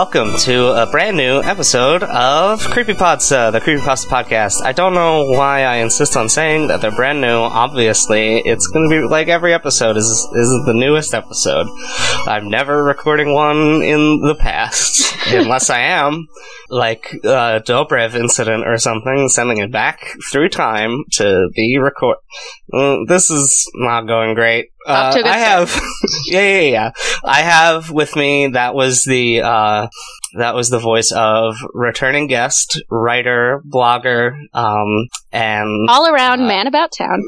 Welcome to a brand new episode of Creepypasta, the Creepypasta podcast. I don't know why I insist on saying that they're brand new. Obviously, it's going to be like every episode is is the newest episode. I'm never recording one in the past, unless I am like uh, Dobrev incident or something, sending it back through time to be record. Mm, this is not going great. Off to a Uh, I have, yeah, yeah, yeah. I have with me that was the uh, that was the voice of returning guest, writer, blogger, um, and All around Uh, man about town.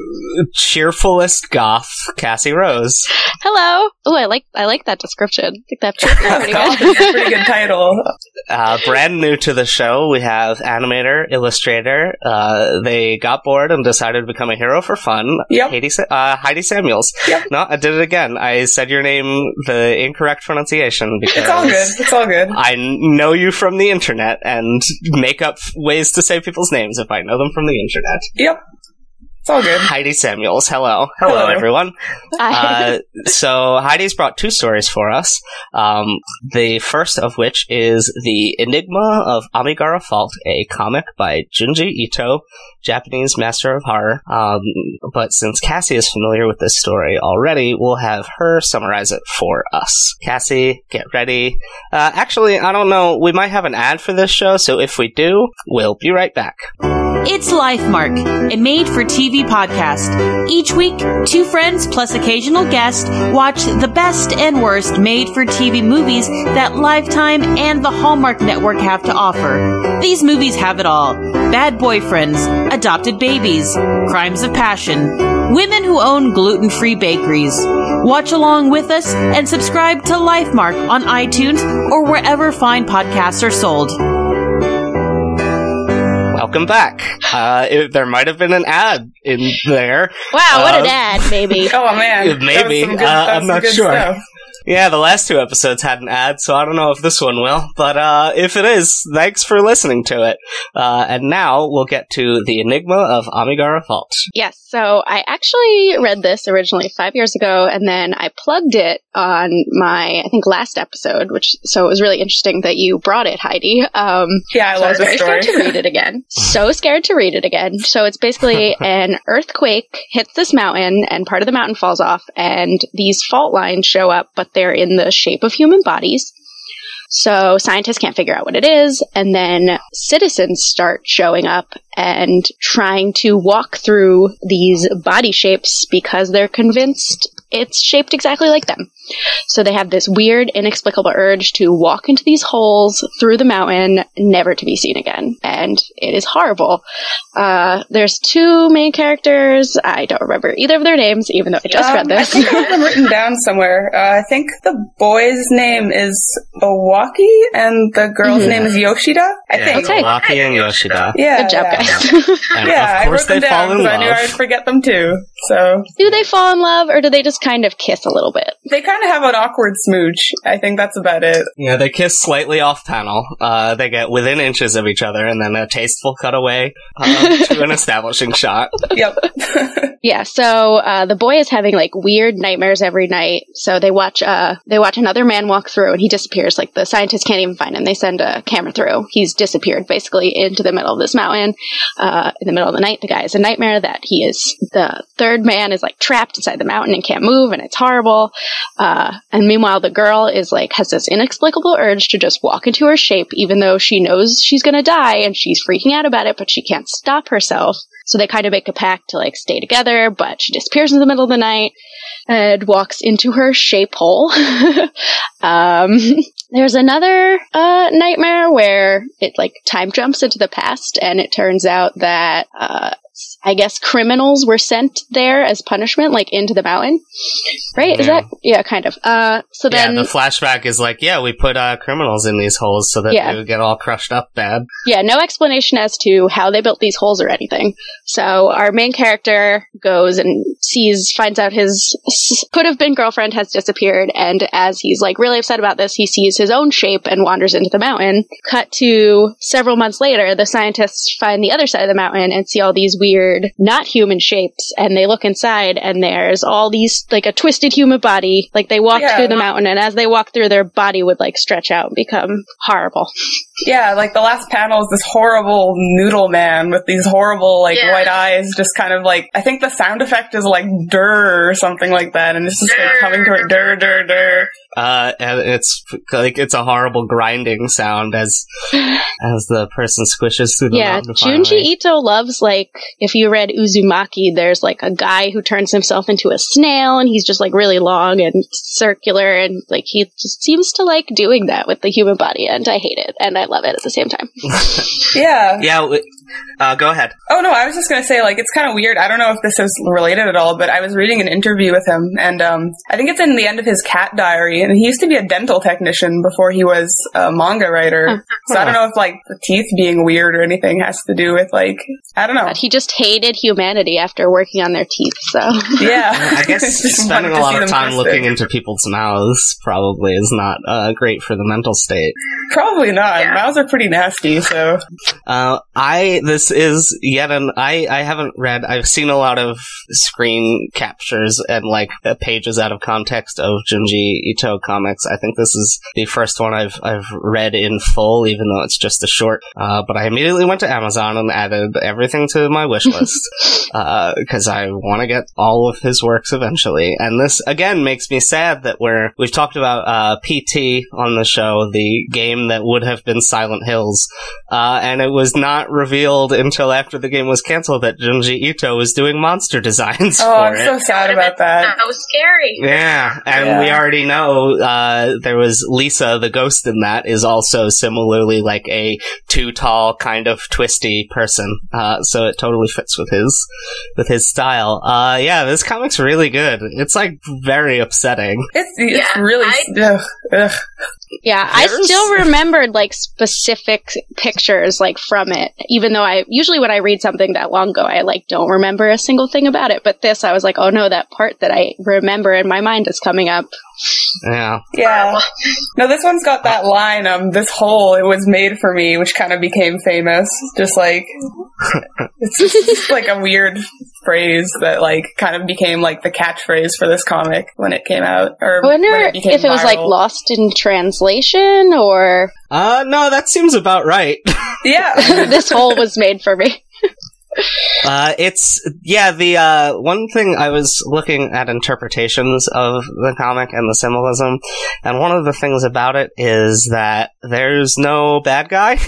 cheerfulest goth, Cassie Rose. Hello. Oh, I like I like that description. I think that's pretty That's good. a pretty good title. Uh, brand new to the show, we have animator, illustrator. Uh, they got bored and decided to become a hero for fun. Yep. Heidi, Sa- uh, Heidi Samuels. Yep. No, I did it again. I said your name the incorrect pronunciation because It's all good. It's all good. I know you from the internet and make up ways to say people's names if I know them from the internet. Yep. It's all good. Heidi Samuels. Hello. Hello, Hello. everyone. Uh, so Heidi's brought two stories for us. Um, the first of which is the Enigma of Amigara Fault, a comic by Junji Ito, Japanese master of horror. Um, but since Cassie is familiar with this story already, we'll have her summarize it for us. Cassie, get ready. Uh, actually, I don't know. We might have an ad for this show, so if we do, we'll be right back. It's Lifemark, a made for TV podcast. Each week, two friends plus occasional guest watch the best and worst made for TV movies that Lifetime and the Hallmark Network have to offer. These movies have it all bad boyfriends, adopted babies, crimes of passion, women who own gluten free bakeries. Watch along with us and subscribe to Lifemark on iTunes or wherever fine podcasts are sold. Welcome back. Uh, it, there might have been an ad in there. wow, what an ad, maybe. Oh man, Maybe. good- Uh, I'm not sure. stuff. Yeah, the last two episodes had an ad, so I don't know if this one will. But uh, if it is, thanks for listening to it. Uh, and now we'll get to the Enigma of Amigara Fault. Yes, so I actually read this originally five years ago, and then I plugged it on my, I think, last episode, which, so it was really interesting that you brought it, Heidi. Um, Yeah, I so I was very story. scared to read it again. So scared to read it again. So it's basically an earthquake hits this mountain, and part of the mountain falls off, and these fault lines show up, but they're in the shape of human bodies. So scientists can't figure out what it is, and then citizens start showing up and trying to walk through these body shapes because they're convinced it's shaped exactly like them. So they have this weird, inexplicable urge to walk into these holes through the mountain, never to be seen again. And it is horrible. Uh, there's two main characters. I don't remember either of their names, even though I just Um, read I this. think I have them written down somewhere. Uh, I think the boy's name is Owaki and the girl's Mhm. name is Yoshida. I yeah, think. Okay. Waki and Yoshida. Yeah. Good job, yeah. guys. And Yeah, of course I wrote them they fall down in because I knew. I'd forget them too. So do they fall in love, or do they just kind of kiss a little bit? they kind of have an awkward smooch. I think that's about it. Yeah, they kiss slightly off panel. Uh, they get within inches of each other, and then a tasteful cutaway uh, to an establishing shot. Yep. Yeah, so uh, the boy is having like weird nightmares every night. So they watch uh they watch another man walk through and he disappears. Like the scientists can't even find him. They send a camera through. He's disappeared basically into the middle of this mountain. Uh, in the middle of the night, the guy has a nightmare that he is the third man is like trapped inside the mountain and can't move, and it's horrible. Uh, and meanwhile, the girl is like has this inexplicable urge to just walk into her shape, even though she knows she's gonna die and she's freaking out about it, but she can't stop herself. So they kind of make a pact to like stay together, but she disappears in the middle of the night and walks into her shape hole. um, there's another uh, nightmare where it like time jumps into the past, and it turns out that uh, I guess criminals were sent there as punishment, like into the mountain. Right? Is that yeah, kind of. Uh, so then yeah, the flashback is like, yeah, we put uh, criminals in these holes so that Yeah. they would get all crushed up bad. Yeah, no explanation as to how they built these holes or anything. So our main character goes and sees, finds out his could have been girlfriend has disappeared, and as he's like really upset about this, he sees his own shape and wanders into the mountain. Cut to several months later, the scientists find the other side of the mountain and see all these weird, not human shapes, and they look inside, and there's all these like a twisted human body. Like they walked Yeah. through the mountain, and as they walk through, their body would like stretch out and become horrible. Yeah, like the last panel is this horrible noodle man with these horrible like Yeah. white eyes, just kind of like I think the sound effect is like dur or something like that, and it's just like coming to it dur dur dur. Uh, and it's like it's a horrible grinding sound as as the person squishes through the yeah, mountain. Junji finally. Ito loves like if you read Uzumaki, there's like a guy who turns himself into a snail, and he's just like really long and circular, and like he just seems to like doing that with the human body, and I hate it, and I love it at the same time. Yeah. Yeah, uh, go ahead. Oh no, I was just gonna say like it's kind of weird. I don't know if this is related at all, but I was reading an interview with him, and um, I think it's in the end of his cat diary, and he used to be a dental technician before he was a manga writer. So I don't know if like the teeth being weird or anything has to do with like I don't know. But he just hated humanity after working on their teeth, so Yeah, I guess spending a lot of time twisted. looking into people's mouths probably is not uh, great for the mental state. Probably not. Yeah. Mouths are pretty nasty, so Uh, I this is yet an I I haven't read. I've seen a lot of screen captures and like uh, pages out of context of Junji Ito comics. I think this is the first one I've I've read in full, even though it's just a short. Uh, but I immediately went to Amazon and added everything to my wish list because I want to get all of his works eventually. And this again makes me sad that we're we've talked about uh, PT on the show, the game that would have been Silent Hills, uh, and it was not revealed until after the game was canceled that Junji Ito was doing monster designs oh, for I'm it. so sad about that. That was scary. Yeah, and Yeah. we already know uh, there was Lisa, the ghost in that, is also similarly like a too tall, kind of twisty person. Uh, so it totally fits with his with his style. Uh, yeah, this comic's really good. It's like very upsetting. It's it's Yeah, really I- ugh, ugh. yeah, I still remembered like specific pictures like from it, even though I usually when I read something that long ago, I like don't remember a single thing about it. But this, I was like, oh no, that part that I remember in my mind is coming up. Yeah, Yeah. No, this one's got that line, um, this hole, it was made for me, which kind of became famous. Just like, it's just like a weird phrase that like kind of became like the catchphrase for this comic when it came out. Or I wonder it if it was like lost in translation or uh, no, that seems about right. Yeah. this hole was made for me. Uh, it's yeah. The uh, one thing I was looking at interpretations of the comic and the symbolism, and one of the things about it is that there's no bad guy.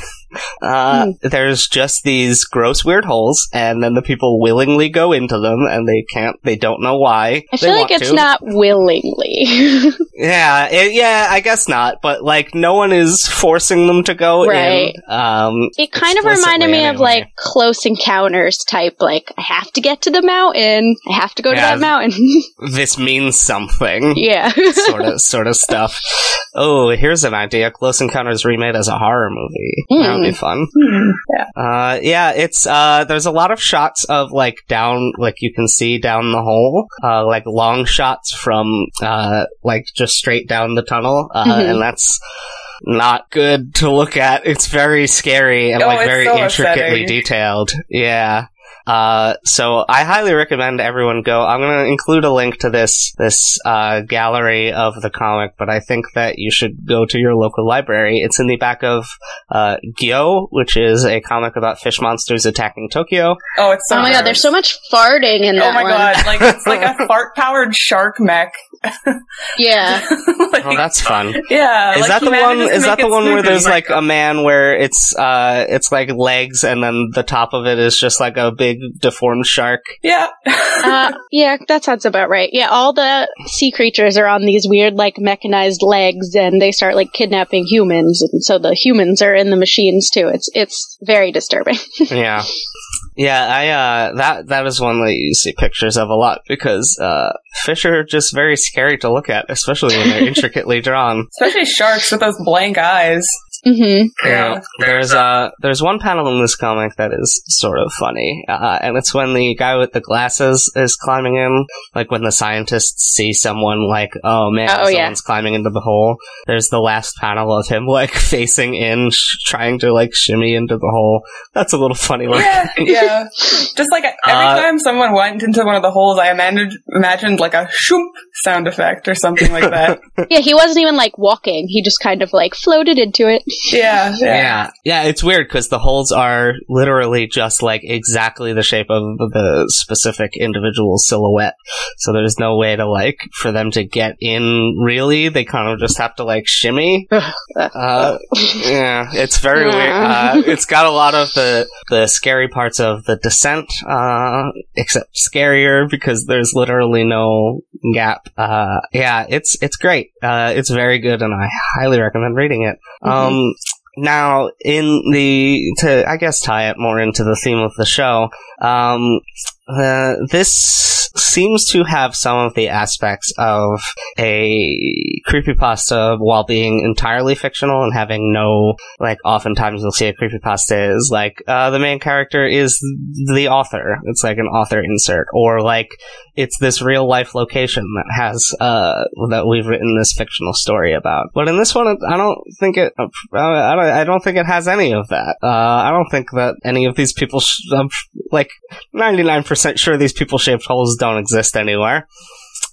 Uh, There's just these gross weird holes, and then the people willingly go into them, and they can't. They don't know why. I feel like it's to. not willingly. Yeah, it, yeah. I guess not. But like, no one is forcing them to go Right. in. Um, it kind of reminded me of like close encounters type like I have to get to the mountain. I have to go to that mountain. this means something. yeah. sort of sort of stuff. Oh, here's an idea: Close Encounters remade as a horror movie. That would be fun. yeah. Uh, yeah, it's uh, there's a lot of shots of like down, like you can see down the hole, uh, like long shots from uh, like just straight down the tunnel, uh, Mhm. and that's not good to look at. It's very scary and Oh, like very so intricately upsetting. detailed. Yeah. Uh, so I highly recommend everyone go. I'm going to include a link to this this uh, gallery of the comic, but I think that you should go to your local library. It's in the back of uh, Gyo, which is a comic about fish monsters attacking Tokyo. Oh, it's so oh my god, there's so much farting in that Oh my one. god, like it's like a fart powered shark mech. Yeah. Like, Oh, that's fun. yeah. Is like, that the one? Is that the it one where there's like Like, a man where it's uh it's like legs and then the top of it is just like a big deformed shark? yeah. uh, yeah, that sounds about right. Yeah, all the sea creatures are on these weird, like, mechanized legs, and they start, like, kidnapping humans, and so the humans are in the machines, too. It's, it's very disturbing. yeah. Yeah, I uh that that is one that you see pictures of a lot because uh fish are just very scary to look at, especially when they're intricately drawn. Especially sharks with those blank eyes. Hmm Yeah. There's uh there's one panel in this comic that is sort of funny, uh, and it's when the guy with the glasses is climbing in, like when the scientists see someone like, oh man, Oh, someone's yeah. climbing into the hole. There's the last panel of him like facing in, sh- trying to like shimmy into the hole. That's a little funny. Looking. Yeah, yeah. Just like every Uh, time someone went into one of the holes, I imagined, imagined like a shoop sound effect or something like that. Yeah, he wasn't even like walking. He just kind of like floated into it. Yeah, yeah. Yeah, yeah, it's weird because the holes are literally just like exactly the shape of the specific individual silhouette. So there's no way to like for them to get in. Really, they kind of just have to like shimmy. Uh, yeah, it's very weird. Uh, it's got a lot of the the scary parts of the descent, uh, except scarier because there's literally no gap. Uh, yeah, it's it's great. Uh, it's very good, and I highly recommend reading it. Um, now, in the to I guess tie it more into the theme of the show. Um, uh, this seems to have some of the aspects of a creepypasta while being entirely fictional and having no, like, oftentimes you'll see a creepypasta is like, uh, the main character is the author. It's like an author insert. Or like, it's this real life location that has, uh, that we've written this fictional story about. But in this one, I don't think it, uh, I don't, think it has any of that. Uh, I don't think that any of these people, sh- I'm, like, 99% sure these people shaped holes don't exist anywhere.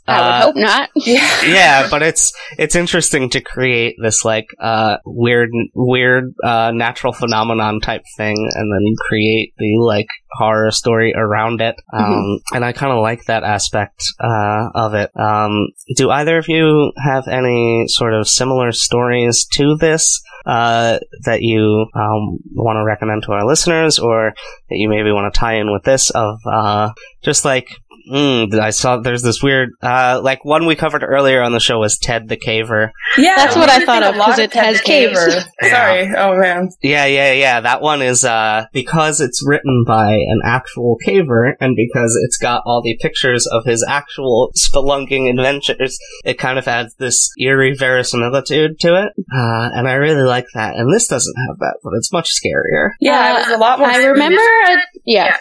I would Uh, hope not. Yeah. yeah, but it's it's interesting to create this like uh weird weird uh natural phenomenon type thing and then create the like horror story around it. Um and I kind of like that aspect uh of it. Um do either of you have any sort of similar stories to this uh that you um want to recommend to our listeners or that you maybe want to tie in with this of uh just like Mm, I saw there's this weird, uh, like one we covered earlier on the show was Ted the Caver. Yeah, That's we what I thought of, because lot 'cause it Ted has the caves. Caver. Sorry. Oh man. Yeah, yeah, yeah. That one is, uh, because it's written by an actual caver and because it's got all the pictures of his actual spelunking adventures, it kind of adds this eerie verisimilitude to it. Uh, and I really like that. And this doesn't have that, but it's much scarier. Yeah, it was a lot more. I remember. A, yeah.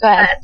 Go ahead.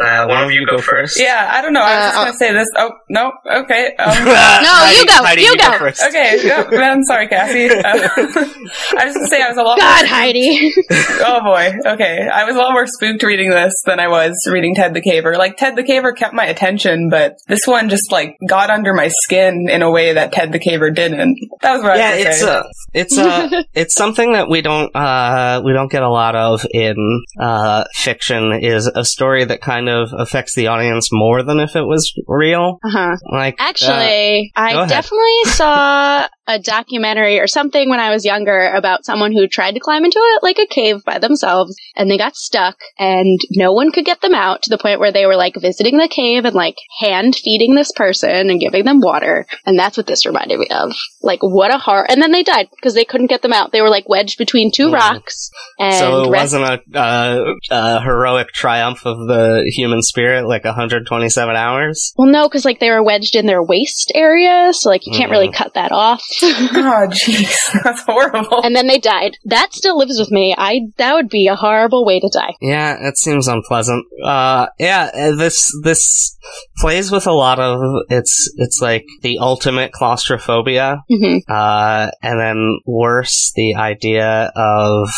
Uh, one of you go first. Yeah, I don't know. I was Uh, just gonna say this. Oh no. Okay. Um, No, you go, Heidi, you go. first. okay. Yeah, man, sorry, Cassie. Uh, I was gonna say I was a lot. God, more Heidi. Oh boy. Okay. I was a lot more spooked reading this than I was reading Ted the Caver. Like Ted the Caver kept my attention, but this one just like got under my skin in a way that Ted the Caver didn't. That was what yeah, I was it's say. uh, it's uh, it's something that we don't uh, we don't get a lot of in uh, fiction. Is a story that kind of affects the audience more than if it was real. Uh-huh. Like uh, Actually, go I definitely saw a documentary or something when I was younger about someone who tried to climb into it like a cave by themselves and they got stuck and no one could get them out to the point where they were like visiting the cave and like hand feeding this person and giving them water. And that's what this reminded me of. Like what a horror. And then they died because they couldn't get them out. They were like wedged between two Mhm. rocks and so it rest- wasn't a, uh, a heroic triumph of the human spirit, like 127 hours. well, no, because like they were wedged in their waist area, so like you can't really Mhm. cut that off. Oh jeez, that's horrible. and then they died. That still lives with me. I that would be a horrible way to die. Yeah, it seems unpleasant. Uh, yeah, uh, this this plays with a lot of it's it's like the ultimate claustrophobia. hmm uh, and then worse, the idea of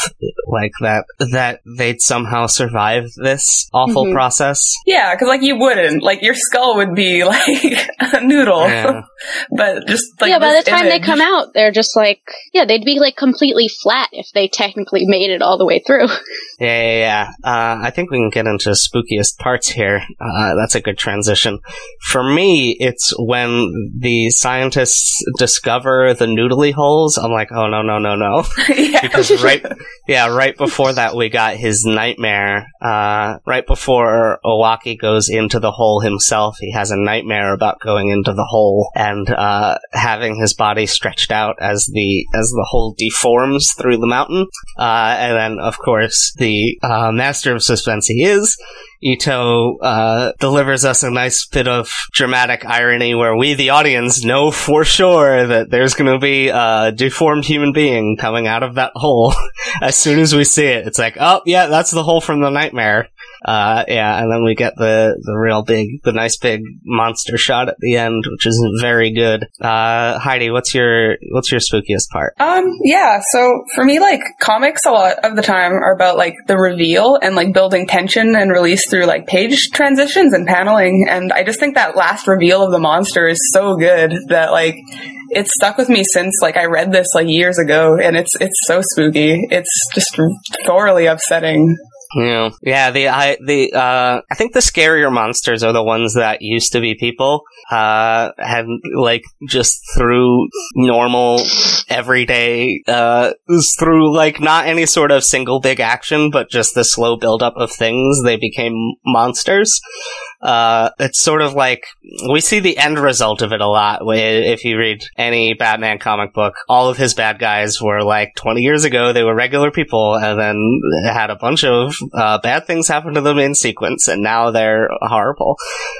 like that that they'd somehow survive this awful Mhm. process. yeah, because like you wouldn't. Like your skull would be like a noodle. Yeah. but just like yeah, by the time they image- come out, they're just like, yeah, they'd be like completely flat if they technically made it all the way through. Yeah, yeah, yeah. Uh, I think we can get into spookiest parts here. Uh, that's a good transition. For me, it's when the scientists discover the noodly holes. I'm like, oh no, no, no, no. yeah. because right yeah right before that we got his nightmare uh right before owaki goes into the hole himself he has a nightmare about going into the hole and uh having his body stretched out as the as the hole deforms through the mountain. Uh, and then, of course, the uh, master of suspense he is. Ito uh, delivers us a nice bit of dramatic irony where we, the audience, know for sure that there's going to be a deformed human being coming out of that hole as soon as we see it. It's like, oh, yeah, that's the hole from the nightmare. Uh, yeah, and then we get the, the real big, the nice big monster shot at the end, which is very good. Uh, Heidi, what's your, what's your spookiest part? Um, yeah, so for me, like, comics a lot of the time are about, like, the reveal and, like, building tension and release through, like, page transitions and paneling. And I just think that last reveal of the monster is so good that, like, it's stuck with me since like I read this like years ago and it's it's so spooky. It's just thoroughly upsetting. Yeah, yeah. The I the uh, I think the scarier monsters are the ones that used to be people. Uh, and like just through normal, everyday, uh, through like not any sort of single big action, but just the slow buildup of things, they became monsters. Uh, it's sort of like we see the end result of it a lot. If you read any Batman comic book, all of his bad guys were like 20 years ago, they were regular people, and then had a bunch of uh, bad things happen to them in sequence, and now they're horrible.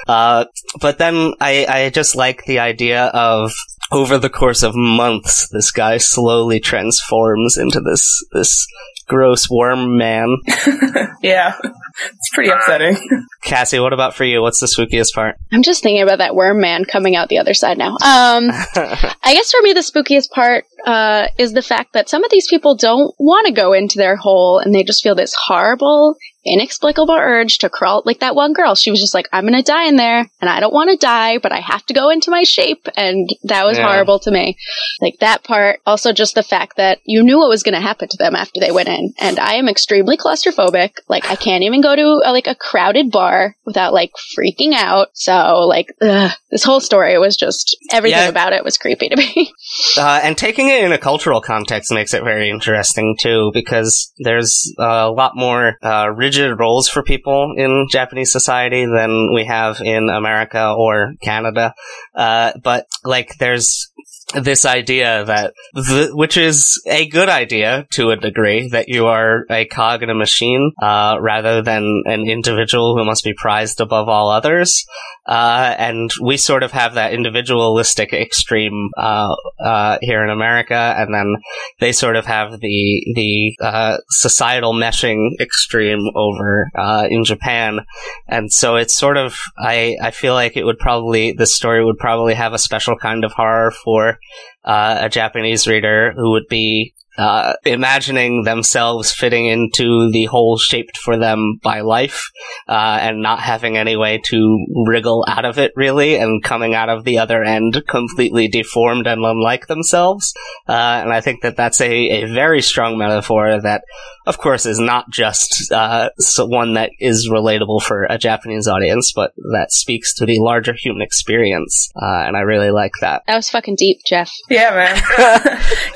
Uh, but then I, I just like the idea of over the course of months, this guy slowly transforms into this this gross worm man. yeah, it's pretty upsetting. Cassie, what about for you? What's the spookiest part? I'm just thinking about that worm man coming out the other side now. Um, I guess for me, the spookiest part uh, is the fact that some of these people don't want to go into their hole and they just feel this horrible, inexplicable urge to crawl. Like that one girl, she was just like, I'm going to die in there and I don't want to die, but I have to go into my shape. And that was yeah. horrible to me. Like that part. Also, just the fact that you knew what was going to happen to them after they went in. And I am extremely claustrophobic. Like I can't even go to a, like a crowded bar without like freaking out. So like, ugh, this whole story was just everything yeah. about it was creepy to me. uh, and taking it in a cultural context makes it very interesting too, because there's a lot more uh, rigid roles for people in Japanese society than we have in America or Canada. Uh, but like, there's this idea that, the, which is a good idea to a degree, that you are a cog in a machine, uh, rather than an individual who must be prized above all others. Uh, and we sort of have that individualistic extreme uh, uh, here in America, and then they sort of have the the uh, societal meshing extreme over uh, in Japan, and so it's sort of I I feel like it would probably this story would probably have a special kind of horror for uh, a Japanese reader who would be uh, imagining themselves fitting into the hole shaped for them by life, uh, and not having any way to wriggle out of it really, and coming out of the other end completely deformed and unlike themselves. Uh, and I think that that's a, a very strong metaphor that, of course, is not just uh, one that is relatable for a Japanese audience, but that speaks to the larger human experience. Uh, and I really like that. That was fucking deep, Jeff. Yeah, man.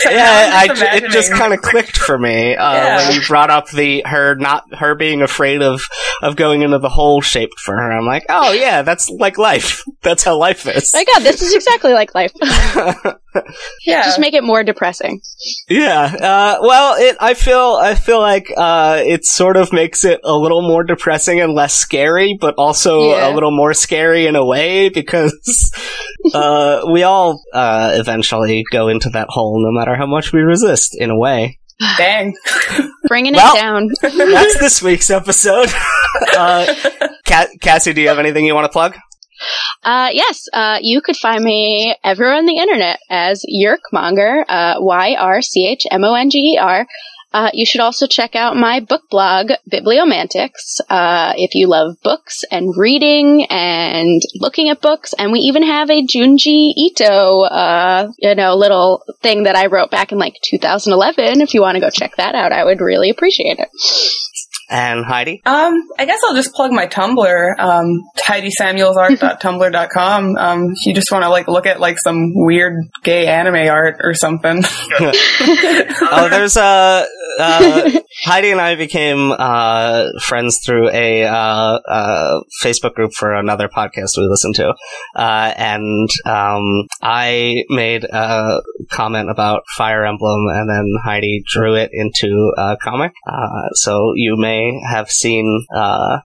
yeah, I, I, just kind of clicked for me uh, yeah. when you brought up the her not her being afraid of of going into the hole shaped for her. I'm like, oh yeah, that's like life. That's how life is. Oh my God, this is exactly like life. yeah, just make it more depressing. Yeah. Uh, well, it. I feel. I feel like uh, it sort of makes it a little more depressing and less scary, but also yeah. a little more scary in a way because uh, we all uh, eventually go into that hole, no matter how much we resist. In a way. Dang. Bringing well, it down. that's this week's episode. Uh, Cassie, do you have anything you want to plug? Uh, yes, uh, you could find me everywhere on the internet as Yrchmonger, uh, Y-R-C-H-M-O-N-G-E-R. Uh, you should also check out my book blog, Bibliomantics, uh, if you love books and reading and looking at books. And we even have a Junji Ito, uh, you know, little thing that I wrote back in like 2011. If you want to go check that out, I would really appreciate it. And Heidi? Um, I guess I'll just plug my Tumblr, um, HeidiSamuelsArt.tumblr.com. Um, if you just want to like look at like some weird gay anime art or something. oh, there's a, uh, Heidi and I became uh, friends through a uh, uh, Facebook group for another podcast we listen to, uh, and um, I made a comment about Fire Emblem, and then Heidi drew it into a comic. Uh, so you may have seen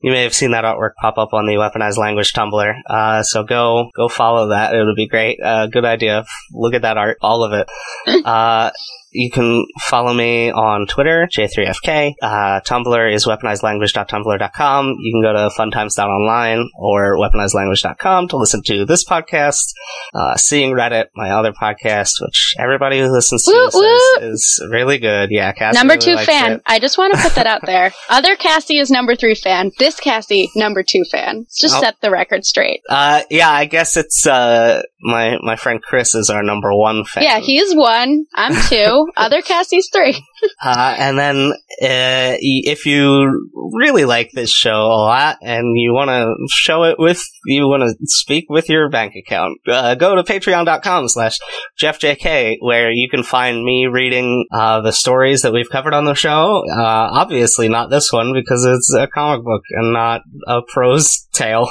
you may have seen that artwork pop up on the Weaponized Language Tumblr. so go go follow that; it would be great. good idea. Look at that art, all of it. You can follow me on Twitter, J3FK. Uh, Tumblr is weaponizedlanguage.tumblr.com. You can go to funtimes.online or weaponizedlanguage.com to listen to this podcast, uh, Seeing Reddit, my other podcast, which everybody who listens to Woo, says woo. is really good. Yeah, Cassie number really two fan. it. I just want to put that out there. Other Cassie is number three fan. This Cassie, number two fan. Let's just Oh. set the record straight. Uh, yeah, I guess it's, uh, my, my friend Chris is our number one fan. Yeah, he's one. I'm two. Other Cassie's three. Uh, and then, uh, if you really like this show a lot and you want to show it with, you want to speak with your bank account, uh, go to patreon.com slash jeffjk where you can find me reading, uh, the stories that we've covered on the show. Uh, obviously not this one because it's a comic book and not a prose tale.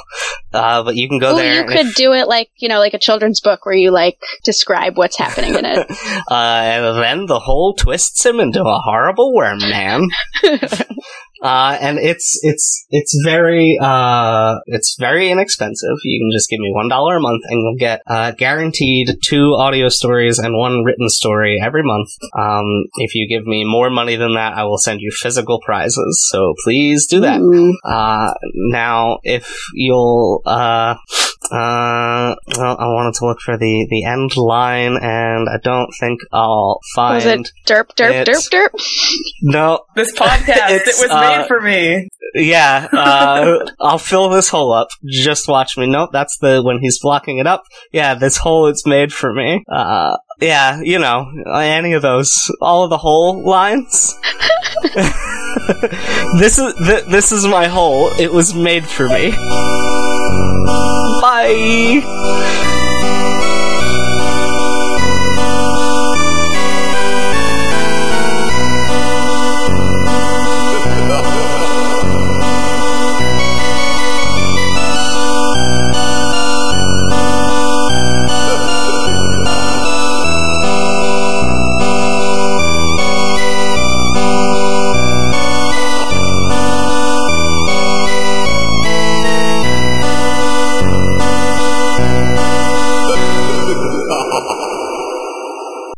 Uh, but you can go Oh, there. you could if- do it like, you know, like a children's book where you like describe what's happening in it. uh, and then the whole twists him into a horrible worm man. uh, and it's it's it's very uh, it's very inexpensive. You can just give me one dollar a month, and you'll get uh, guaranteed two audio stories and one written story every month. Um, if you give me more money than that, I will send you physical prizes. So please do that. Ooh. Uh, now, if you'll, uh, well, I wanted to look for the, the end line, and I don't think I'll find. Was it derp, derp, It's- derp, derp? No, This podcast, it was uh, made for me. yeah, uh, I'll fill this hole up. Just watch me. Nope, that's the, when he's blocking it up. Yeah, this hole is made for me. Uh, yeah, you know, any of those. All of the hole lines. this is, th- this is my hole. It was made for me. Bye!